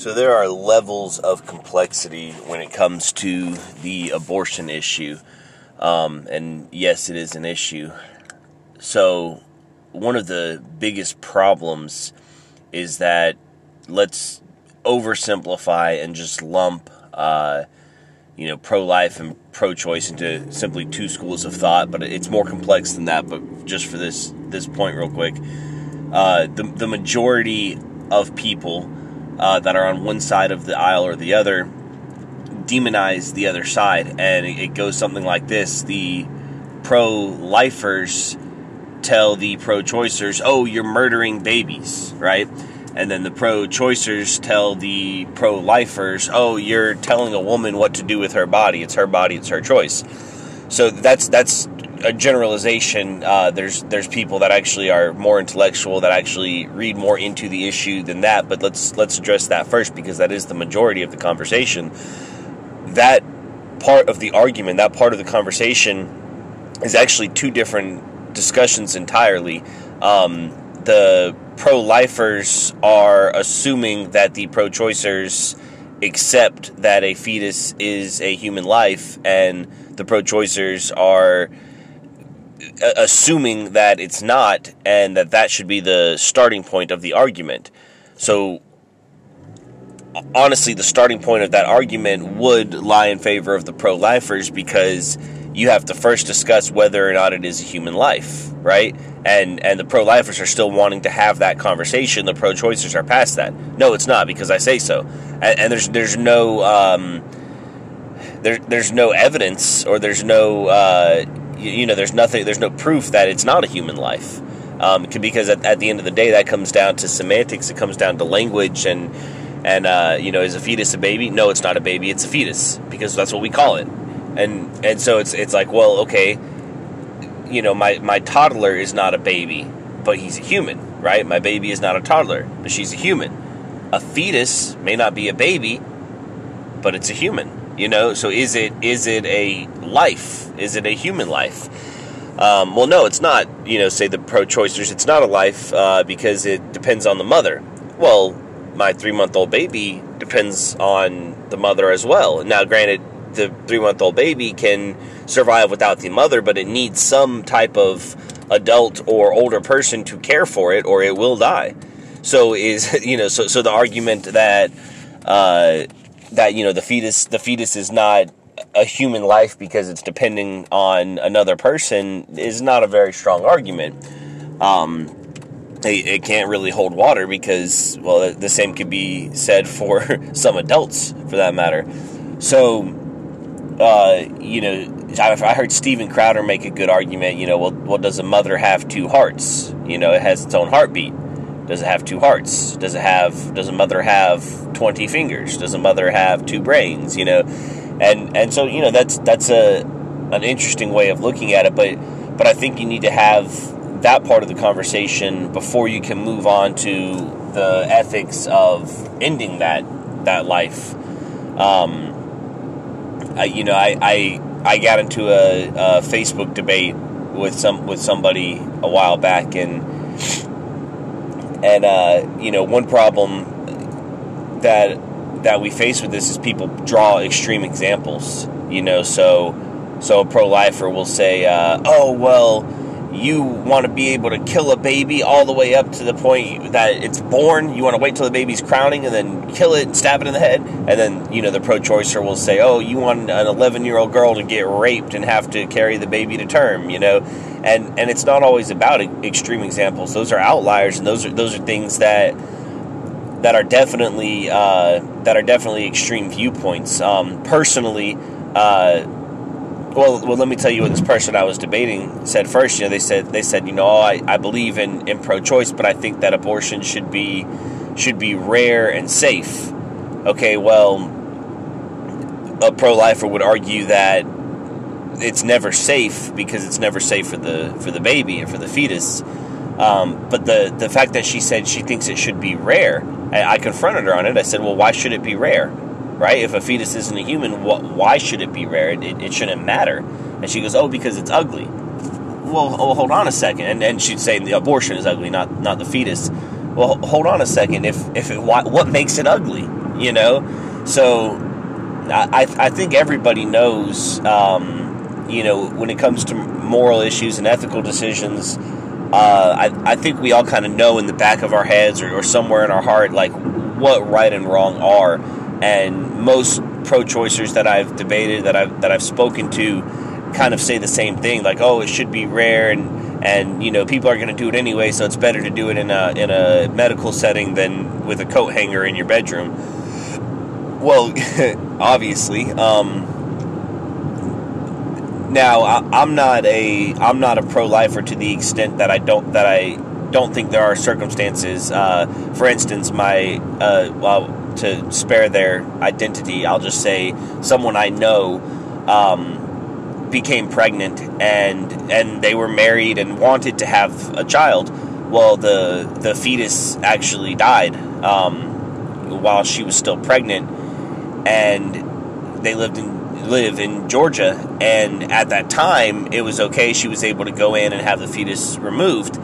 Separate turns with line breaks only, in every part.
So there are levels of complexity when it comes to the abortion issue. Um, and yes, it is an issue. So one of the biggest problems is that let's oversimplify and just lump, uh, you know, pro-life and pro-choice into simply two schools of thought. But it's more complex than that. But just for this this point, real quick, uh, the the majority of people uh, that are on one side of the aisle or the other demonize the other side. And it goes something like this the pro lifers tell the pro choicers, oh, you're murdering babies, right? And then the pro choicers tell the pro lifers, oh, you're telling a woman what to do with her body. It's her body, it's her choice. So that's that's a generalization. Uh, there's there's people that actually are more intellectual that actually read more into the issue than that. But let's let's address that first because that is the majority of the conversation. That part of the argument, that part of the conversation, is actually two different discussions entirely. Um, the pro-lifers are assuming that the pro-choicers accept that a fetus is a human life, and the pro-choicers are assuming that it's not, and that that should be the starting point of the argument. So, honestly, the starting point of that argument would lie in favor of the pro lifers because you have to first discuss whether or not it is a human life, right? And and the pro lifers are still wanting to have that conversation. The pro choicers are past that. No, it's not because I say so. And, and there's there's no um, there, there's no evidence or there's no uh, you, know there's nothing there's no proof that it's not a human life. Um, because at, at, the end of the day that comes down to semantics it comes down to language and and uh, you know is a fetus a baby? No it's not a baby it's a fetus because that's what we call it. And and so it's it's like well okay you know my my toddler is not a baby but he's a human right? My baby is not a toddler but she's a human. A fetus may not be a baby but it's a human you know, so is it is it a life? Is it a human life? Um, well, no, it's not. You know, say the pro-choicers, it's not a life uh, because it depends on the mother. Well, my three-month-old baby depends on the mother as well. Now, granted, the three-month-old baby can survive without the mother, but it needs some type of adult or older person to care for it, or it will die. So is you know, so so the argument that. Uh, that you know the fetus the fetus is not a human life because it's depending on another person is not a very strong argument. Um, it, it, can't really hold water because well the same could be said for some adults for that matter. So uh, you know I heard Steven Crowder make a good argument. You know, well, well, does a mother have two hearts? You know, it has its own heartbeat. Does it have two hearts? Does it have does a mother have 20 fingers? Does a mother have two brains, you know? And and so, you know, that's that's a an interesting way of looking at it, but but I think you need to have that part of the conversation before you can move on to the ethics of ending that that life. Um, I, you know, I, I I got into a, a Facebook debate with some with somebody a while back, and and uh, you know, one problem that that we face with this is people draw extreme examples. You know, so so a pro lifer will say, uh, "Oh well." You want to be able to kill a baby all the way up to the point that it's born. You want to wait till the baby's crowning and then kill it and stab it in the head. And then, you know, the pro choicer will say, oh, you want an 11 year old girl to get raped and have to carry the baby to term, you know? And, and it's not always about extreme examples. Those are outliers, and those are those are things that that are definitely uh, that are definitely extreme viewpoints. Um, personally, uh, well, well, let me tell you what this person I was debating said first. You know, they said they said, you know, I, I believe in, in pro-choice, but I think that abortion should be should be rare and safe. Okay, well, a pro-lifer would argue that it's never safe because it's never safe for the for the baby and for the fetus. Um, but the the fact that she said she thinks it should be rare, I, I confronted her on it. I said, well, why should it be rare? Right? If a fetus isn't a human, what, why should it be rare? It, it, shouldn't matter. And she goes, oh, because it's ugly. Well, oh, hold on a second. And, and she'd say the abortion is ugly, not not the fetus. Well, hold on a second. If if it, what, what makes it ugly? you know? So I, I think everybody knows, um, you know, when it comes to moral issues and ethical decisions, uh, I, I think we all kind of know in the back of our heads or, or somewhere in our heart, like, what right and wrong are. And most pro-choicers that I've debated, that I've that I've spoken to, kind of say the same thing, like, "Oh, it should be rare," and and you know, people are going to do it anyway, so it's better to do it in a in a medical setting than with a coat hanger in your bedroom. Well, obviously. Um, now, I, am not a I'm not a pro-lifer to the extent that I don't that I don't think there are circumstances. Uh, for instance, my uh, well, to spare their identity, I'll just say someone I know um, became pregnant and and they were married and wanted to have a child. Well, the the fetus actually died um, while she was still pregnant, and they lived in live in Georgia. And at that time, it was okay. She was able to go in and have the fetus removed.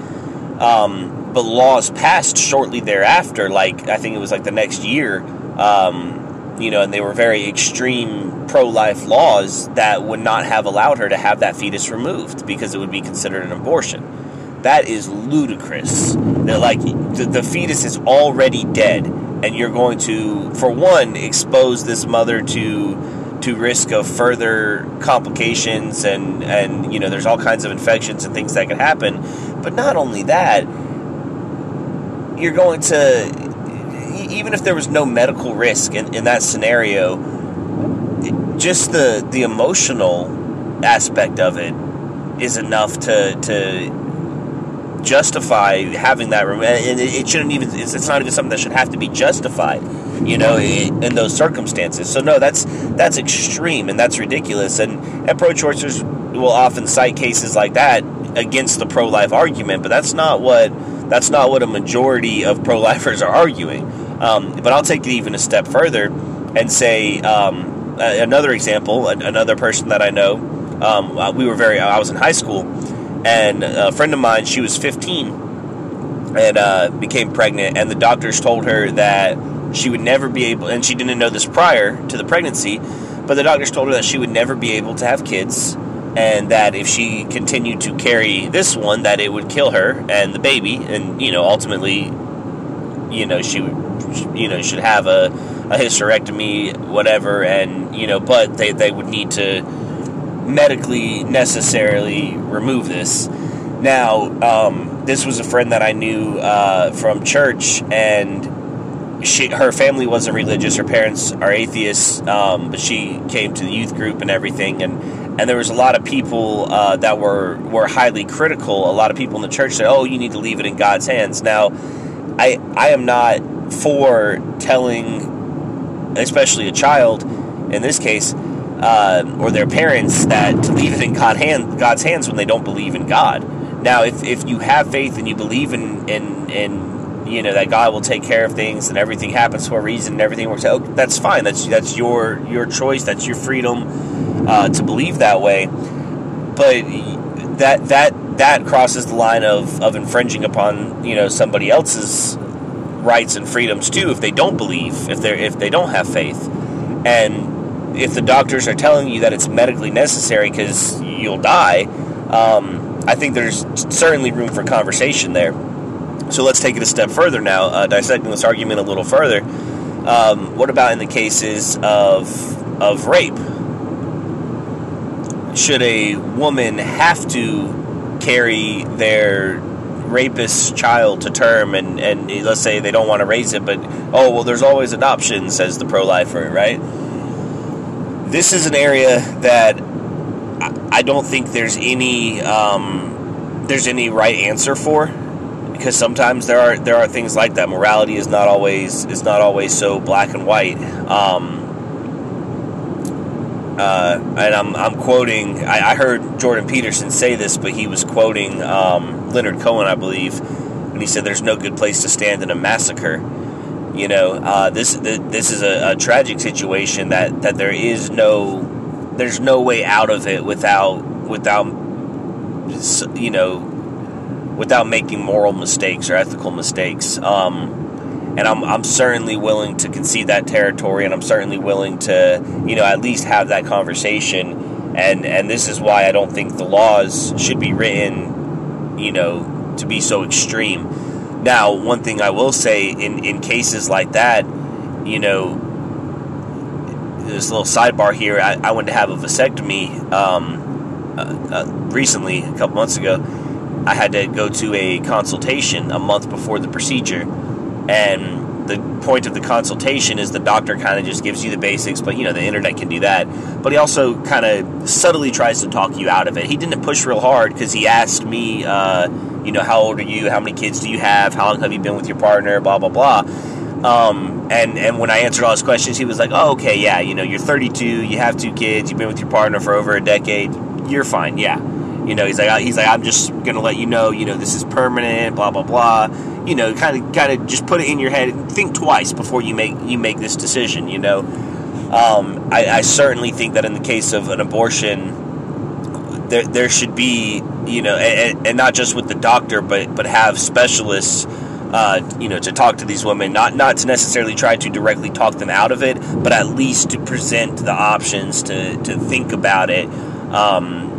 Um, but laws passed shortly thereafter, like I think it was like the next year, um, you know, and they were very extreme pro life laws that would not have allowed her to have that fetus removed because it would be considered an abortion. That is ludicrous. That like the, the fetus is already dead, and you're going to, for one, expose this mother to to risk of further complications and and you know there's all kinds of infections and things that could happen but not only that you're going to even if there was no medical risk in, in that scenario, just the the emotional aspect of it is enough to to justify having that room, and it, shouldn't even. It's, it's, not even something that should have to be justified, you know, in, in those circumstances. So no, that's that's extreme and that's ridiculous. And and pro-choicers will often cite cases like that against the pro-life argument, but that's not what that's not what a majority of pro-lifers are arguing. Um, but I'll take it even a step further and say um, another example. Another person that I know. Um, uh, we were very. I was in high school, and a friend of mine. She was 15 and uh, became pregnant, and the doctors told her that she would never be able. And she didn't know this prior to the pregnancy, but the doctors told her that she would never be able to have kids and that if she continued to carry this one that it would kill her and the baby and you know ultimately you know she would you know should have a, a hysterectomy, whatever, and you know, but they they would need to medically necessarily remove this. Now, um, this was a friend that I knew uh, from church, and she, her family wasn't religious. Her parents are atheists, um, but she came to the youth group and everything, and and there was a lot of people uh, that were were highly critical. A lot of people in the church said, "Oh, you need to leave it in God's hands." Now, I I am not for telling, especially a child, in this case, uh, or their parents, that to leave it in God hand, God's hands when they don't believe in God. Now, if, if you have faith and you believe in, in, in you know that God will take care of things and everything happens for a reason and everything works out. That's fine. That's that's your your choice. That's your freedom uh, to believe that way. But that that that crosses the line of, of infringing upon you know somebody else's rights and freedoms too if they don't believe, if they if they don't have faith, and if the doctors are telling you that it's medically necessary because you'll die, um, I think there's certainly room for conversation there. So let's take it a step further now, uh, dissecting this argument a little further. Um, what about in the cases of of rape? Should a woman have to carry their rapist child to term and, and let's say they don't want to raise it, but oh, well, there's always adoption, says the pro lifer, right? This is an area that I don't think there's any um, there's any right answer for because sometimes there are there are things like that. Morality is not always is not always so black and white. Um, uh, and I'm, I'm quoting, I, I, heard Jordan Peterson say this, but he was quoting um, Leonard Cohen, I believe, and he said, There's no good place to stand in a massacre. You know, uh, this this is a, a, tragic situation that, that there is no there's no way out of it without without you know without making moral mistakes or ethical mistakes. Um, and I'm, I'm certainly willing to concede that territory, and I'm certainly willing to, you know, at least have that conversation. And and this is why I don't think the laws should be written, you know, to be so extreme. Now, one thing I will say in in cases like that, you know, this little sidebar here. I, I went to have a vasectomy um, uh, uh, recently, a couple months ago. I had to go to a consultation a month before the procedure, and the point of the consultation is the doctor kind of just gives you the basics, but you know the internet can do that. But he also kind of subtly tries to talk you out of it. He didn't push real hard because he asked me, uh, you know, how old are you? How many kids do you have? How long have you been with your partner? Blah blah blah. Um, and and when I answered all his questions, he was like, "Oh, okay, yeah, you know, you're 32, you have two kids, you've been with your partner for over a decade, you're fine, yeah." You know, he's like, he's like, I'm just gonna let you know, you know, this is permanent, blah blah blah. You know, kind of, kind of, just put it in your head. And think twice before you make you make this decision. You know, um, I, I certainly think that in the case of an abortion, there there should be, you know, and, and not just with the doctor, but but have specialists uh, you know, to talk to these women, not not to necessarily try to directly talk them out of it, but at least to present the options to to think about it. Um,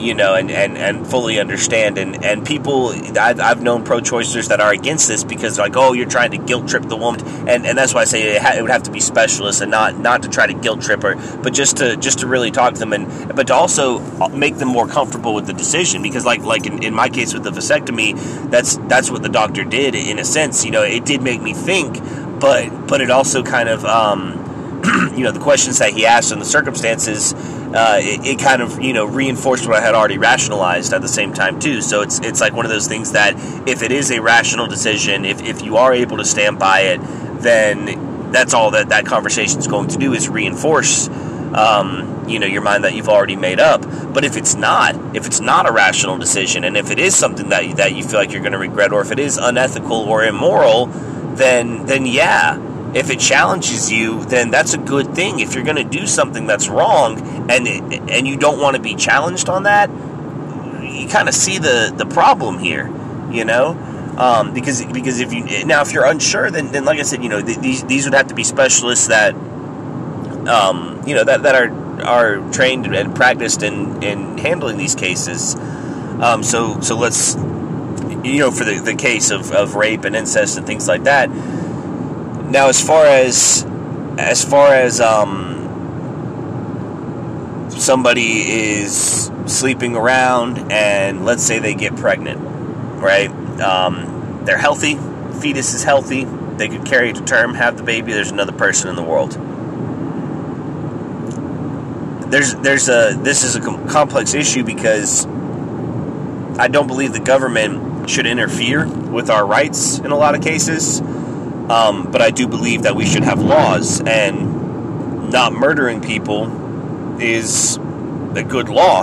you know, and, and, and fully understand. And, and people, I've, I've known pro choicers that are against this because, like, oh, you're trying to guilt trip the woman. And, and that's why I say it, ha- it would have to be specialists and not, not to try to guilt trip her, but just to just to really talk to them and but to also make them more comfortable with the decision. Because, like, like in, in my case with the vasectomy, that's that's what the doctor did in a sense. You know, it did make me think, but but it also kind of, um, you know, the questions that he asked and the circumstances uh, it, it, kind of you know reinforced what I had already rationalized at the same time too. So it's it's like one of those things that if it is a rational decision, if if you are able to stand by it, then that's all that that conversation is going to do is reinforce. Um, you know your mind that you've already made up. But if it's not, if it's not a rational decision, and if it is something that that you feel like you're going to regret, or if it is unethical or immoral, then then yeah, if it challenges you, then that's a good thing. If you're going to do something that's wrong and and you don't want to be challenged on that, you kind of see the the problem here, you know. Um, because because if you now if you're unsure, then, then like I said, you know th- these these would have to be specialists that um, you know that, that are are trained and practiced in, in handling these cases. Um, so so let's you know for the, the case of, of rape and incest and things like that now, as far as as far as um, somebody is sleeping around and let's say they get pregnant, right? Um, they're healthy, fetus is healthy, they could carry it to term, have the baby. There's another person in the world. There's there's a this is a complex issue because I don't believe the government should interfere with our rights in a lot of cases. Um, but I do believe that we should have laws, and not murdering people is a good law.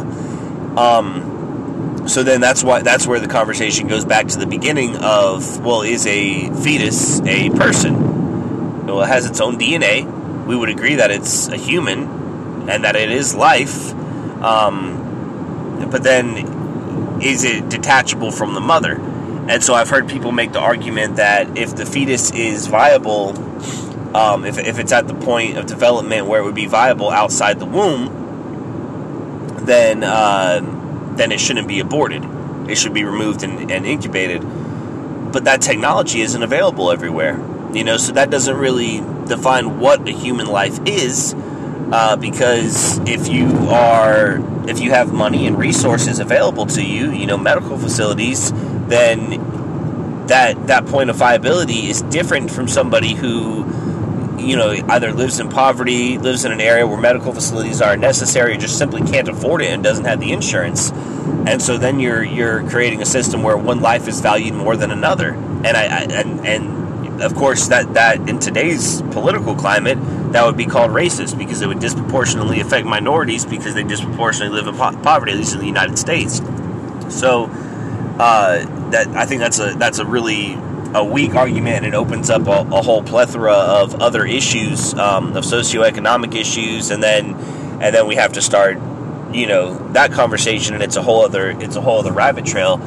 Um, so then that's why that's where the conversation goes back to the beginning of well, is a fetus a person? Well, it has its own DNA. We would agree that it's a human and that it is life. Um, but then, is it detachable from the mother? And so I've heard people make the argument that if the fetus is viable, um, if, if it's at the point of development where it would be viable outside the womb, then uh, then it shouldn't be aborted. It should be removed and, and incubated. But that technology isn't available everywhere, you know. So that doesn't really define what a human life is, uh, because if you are if you have money and resources available to you, you know, medical facilities then that that point of viability is different from somebody who you know either lives in poverty, lives in an area where medical facilities are necessary, or just simply can't afford it and doesn't have the insurance. And so then you're you're creating a system where one life is valued more than another. And I, I and and of course that that in today's political climate that would be called racist because it would disproportionately affect minorities because they disproportionately live in po- poverty at least in the United States. So uh, that I think that's a that's a really a weak argument. It opens up a, a whole plethora of other issues, um, of socioeconomic issues, and then and then we have to start, you know, that conversation, and it's a whole other it's a whole other rabbit trail.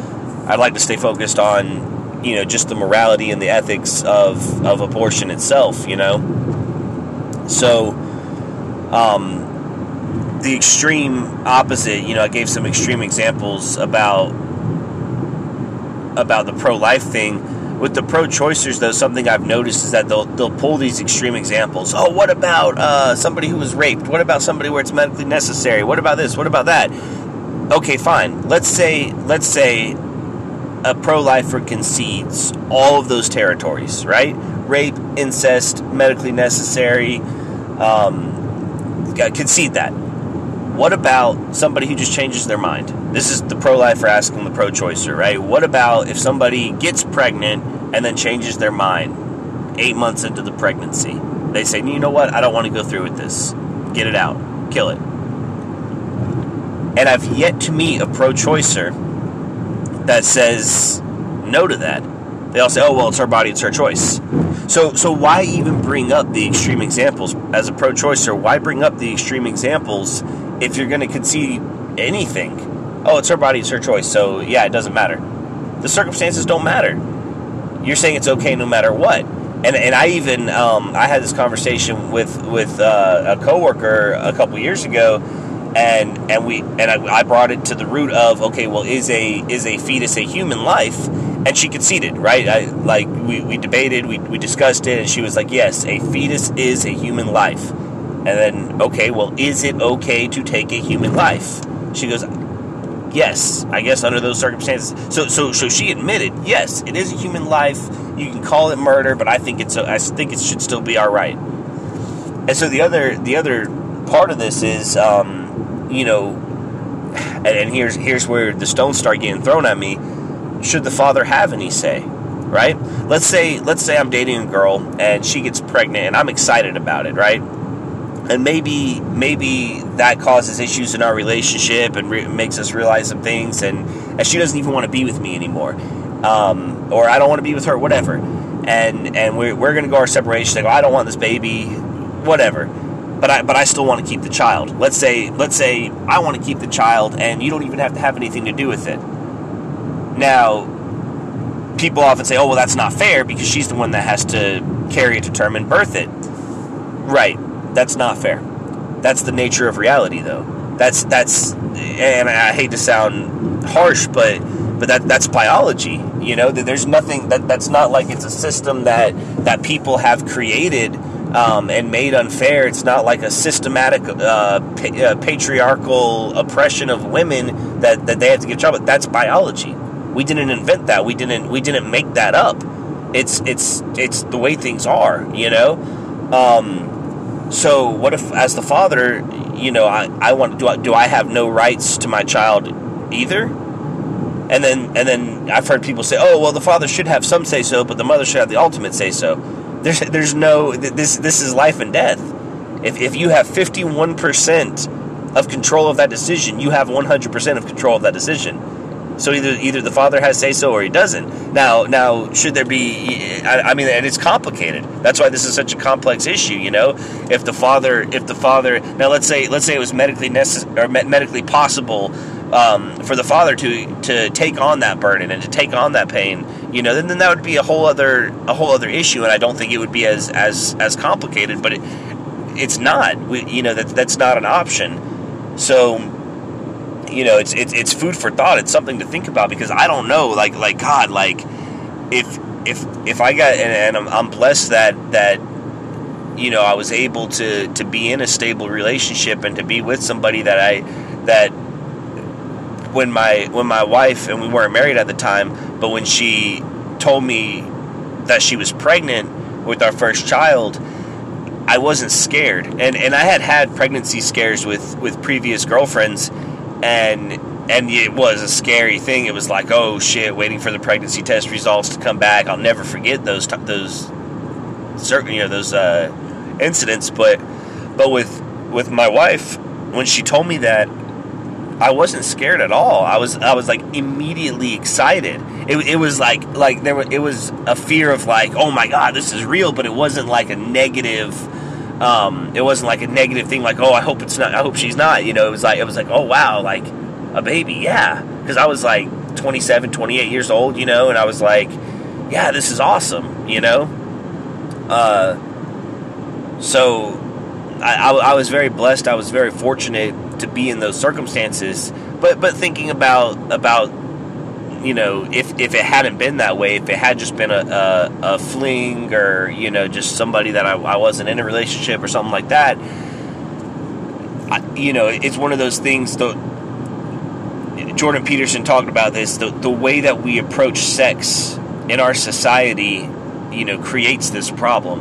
I'd like to stay focused on you know just the morality and the ethics of of abortion itself. You know, so um, the extreme opposite. You know, I gave some extreme examples about about the pro life thing with the pro-choicers, though, something I've noticed is that they'll they'll pull these extreme examples. Oh, what about uh, somebody who was raped? What about somebody where it's medically necessary? What about this? What about that? Okay, fine. Let's say let's say a pro-lifer concedes all of those territories, right? Rape, incest, medically necessary. Um, concede that. What about somebody who just changes their mind? This is the pro lifer asking the pro choicer, right? What about if somebody gets pregnant and then changes their mind eight months into the pregnancy? They say, you know what? I don't want to go through with this. Get it out. Kill it. And I've yet to meet a pro choicer that says no to that. They all say, oh, well, it's our body, it's our choice. So, so why even bring up the extreme examples? As a pro choicer, why bring up the extreme examples if you're going to concede anything, oh, it's her body, it's her choice, so yeah, it doesn't matter. The circumstances don't matter. You're saying it's okay no matter what. And, and I even um, I had this conversation with with uh, a coworker a couple years ago, and and we and I, I brought it to the root of okay, well, is a is a fetus a human life? And she conceded, right? I, like we, we debated, we, we discussed it, and she was like, yes, a fetus is a human life. And then, okay, well, is it okay to take a human life? She goes, yes, I guess under those circumstances. So, so, so she admitted, yes, it is a human life. You can call it murder, but I think it's, I think it should still be all right. And so the other, the other part of this is, um, you know, and, and here's here's where the stones start getting thrown at me. Should the father have any say? Right? Let's say, let's say I'm dating a girl and she gets pregnant, and I'm excited about it. Right? And maybe maybe that causes issues in our relationship and re- makes us realize some things and, and she doesn't even want to be with me anymore. Um, or i don't want to be with her whatever. And and we're, we're going to go our separation I go i don't want this baby whatever. But i but i still want to keep the child. Let's say let's say i want to keep the child and you don't even have to have anything to do with it. Now people often say oh well that's not fair because she's the one that has to carry it to term and birth it. Right that's not fair. That's the nature of reality, though. That's that's, and I hate to sound harsh, but but that that's biology. You know, there's nothing that that's not like it's a system that that people have created um, and made unfair. It's not like a systematic uh, pa- uh, patriarchal oppression of women that, that they have to give child. That's biology. We didn't invent that. We didn't we didn't make that up. It's it's it's the way things are. You know. Um, so what if, as the father, you know, I, I want do I, do I have no rights to my child either? And then and then I've heard people say, oh well, the father should have some say so, but the mother should have the ultimate say so. There's there's no this this is life and death. If if you have fifty one percent of control of that decision, you have one hundred percent of control of that decision. So either either the father has say so or he doesn't. Now now should there be? I, I, mean, and it's complicated. That's why this is such a complex issue. You know, if the father if the father now let's say let's say it was medically necessary or medically possible. Um, for the father to to take on that burden and to take on that pain, you know, then, then that would be a whole other a whole other issue, and I don't think it would be as as as complicated. But it, it's not. We, you know that that's not an option. So you know, it's, it's it's food for thought. It's something to think about because I don't know, like like God, like if if if I got and, and I'm, I'm blessed that that you know I was able to to be in a stable relationship and to be with somebody that I that when my when my wife and we weren't married at the time, but when she told me that she was pregnant with our first child, I wasn't scared. And and I had had pregnancy scares with with previous girlfriends and and it was a scary thing. It was like, oh shit, waiting for the pregnancy test results to come back. I'll never forget those those certain you know those uh, incidents. But but with with my wife, when she told me that, I wasn't scared at all. I was I was like immediately excited. It, it was like like there it was a fear of like, oh my god, this is real. But it wasn't like a negative um, it wasn't like a negative thing, like oh, I hope it's not, I hope she's not. You know, it was like it was like oh wow, like a baby, yeah. Because I was like 27, 28 years old, you know, and I was like, yeah, this is awesome, you know? Uh, so I, I, I was very blessed. I was very fortunate to be in those circumstances. But but thinking about about you know if if it hadn't been that way, if it had just been a a, a fling or you know just somebody that I, I wasn't in a relationship or something like that, I, you know it's one of those things. The Jordan Peterson talked about this. The the way that we approach sex in our society, you know, creates this problem.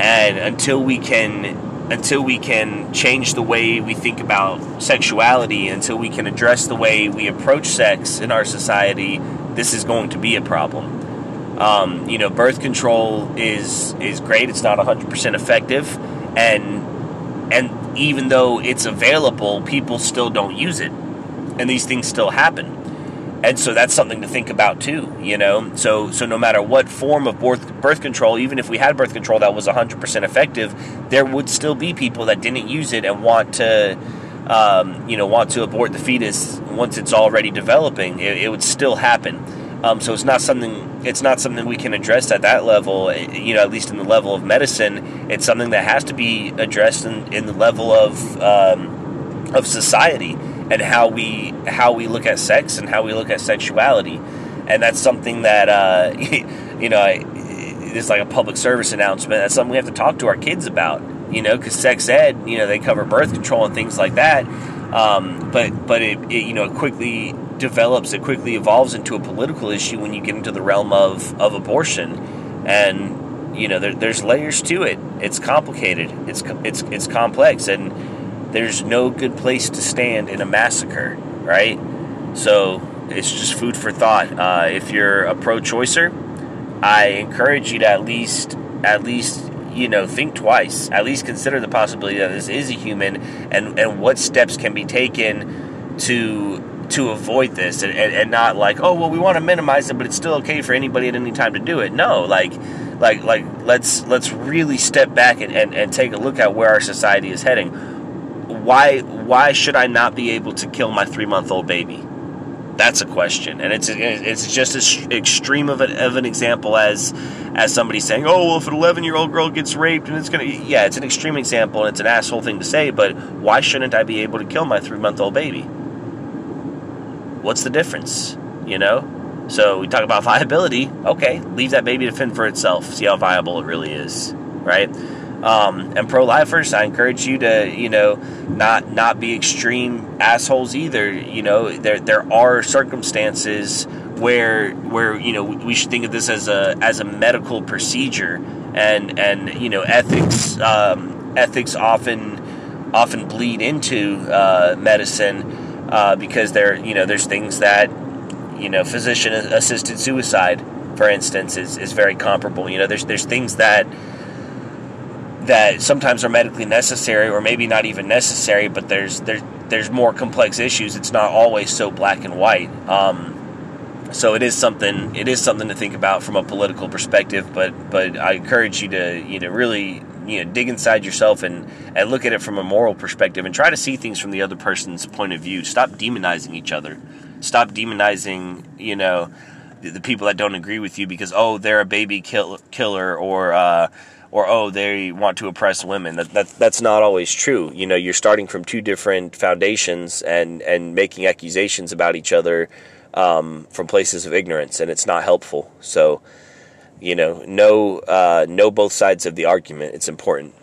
And until we can until we can change the way we think about sexuality, until we can address the way we approach sex in our society, this is going to be a problem. Um, you know, birth control is is great. It's not 100% effective, and and even though it's available, people still don't use it, and these things still happen and so that's something to think about too you know? So so no matter what form of birth, birth control even if we had birth control that was 100% effective there would still be people that didn't use it and want to um, you know want to abort the fetus once it's already developing. It, it would still happen. Um, so it's not something it's not something we can address at that level you know at least in the level of medicine. It's something that has to be addressed in, in the level of um, of society and how we how we look at sex and how we look at sexuality, and that's something that uh, you know it's like a public service announcement. That's something we have to talk to our kids about, you know, because sex ed, you know, they cover birth control and things like that, um, but but it, it you know quickly develops, it quickly evolves into a political issue when you get into the realm of of abortion, and you know there, there's layers to it. It's complicated. It's it's it's complex and there's no good place to stand in a massacre, right? So it's just food for thought. Uh, if you're a pro-choicer, I encourage you to at least, at least, you know, think twice. At least consider the possibility that this is a human, and and what steps can be taken to to avoid this, and, and, and not like, oh well, we want to minimize it, but it's still okay for anybody at any time to do it. No, like like like let's let's really step back and, and, and take a look at where our society is heading why why should I not be able to kill my three month old baby? That's a question, and it's it's just as extreme of an, of an example as as somebody saying, "Oh, well, if an 11 year old girl gets raped and it's gonna," yeah, it's an extreme example and it's an asshole thing to say, but why shouldn't I be able to kill my three month old baby? What's the difference? You know. So we talk about viability. Okay, leave that baby to fend for itself. See how viable it really is, right? Um, and pro-lifers, I encourage you to, you know, not not be extreme assholes either. You know, there there are circumstances where where you know we should think of this as a as a medical procedure, and and you know ethics um, ethics often often bleed into uh, medicine uh, because there you know there's things that you know physician assisted suicide, for instance, is is very comparable. You know, there's there's things that that sometimes are medically necessary or maybe not even necessary, but there's there's there's more complex issues. It's not always so black and white. Um, so it is something it is something to think about from a political perspective. But but I encourage you to you know really you know dig inside yourself and and look at it from a moral perspective and try to see things from the other person's point of view. Stop demonizing each other. Stop demonizing you know the, the people that don't agree with you because oh they're a baby kill, killer or uh, or oh they want to oppress women. That, that that's not always true. You know you're starting from two different foundations and and making accusations about each other um, from places of ignorance and it's not helpful. So you know know uh, know both sides of the argument. It's important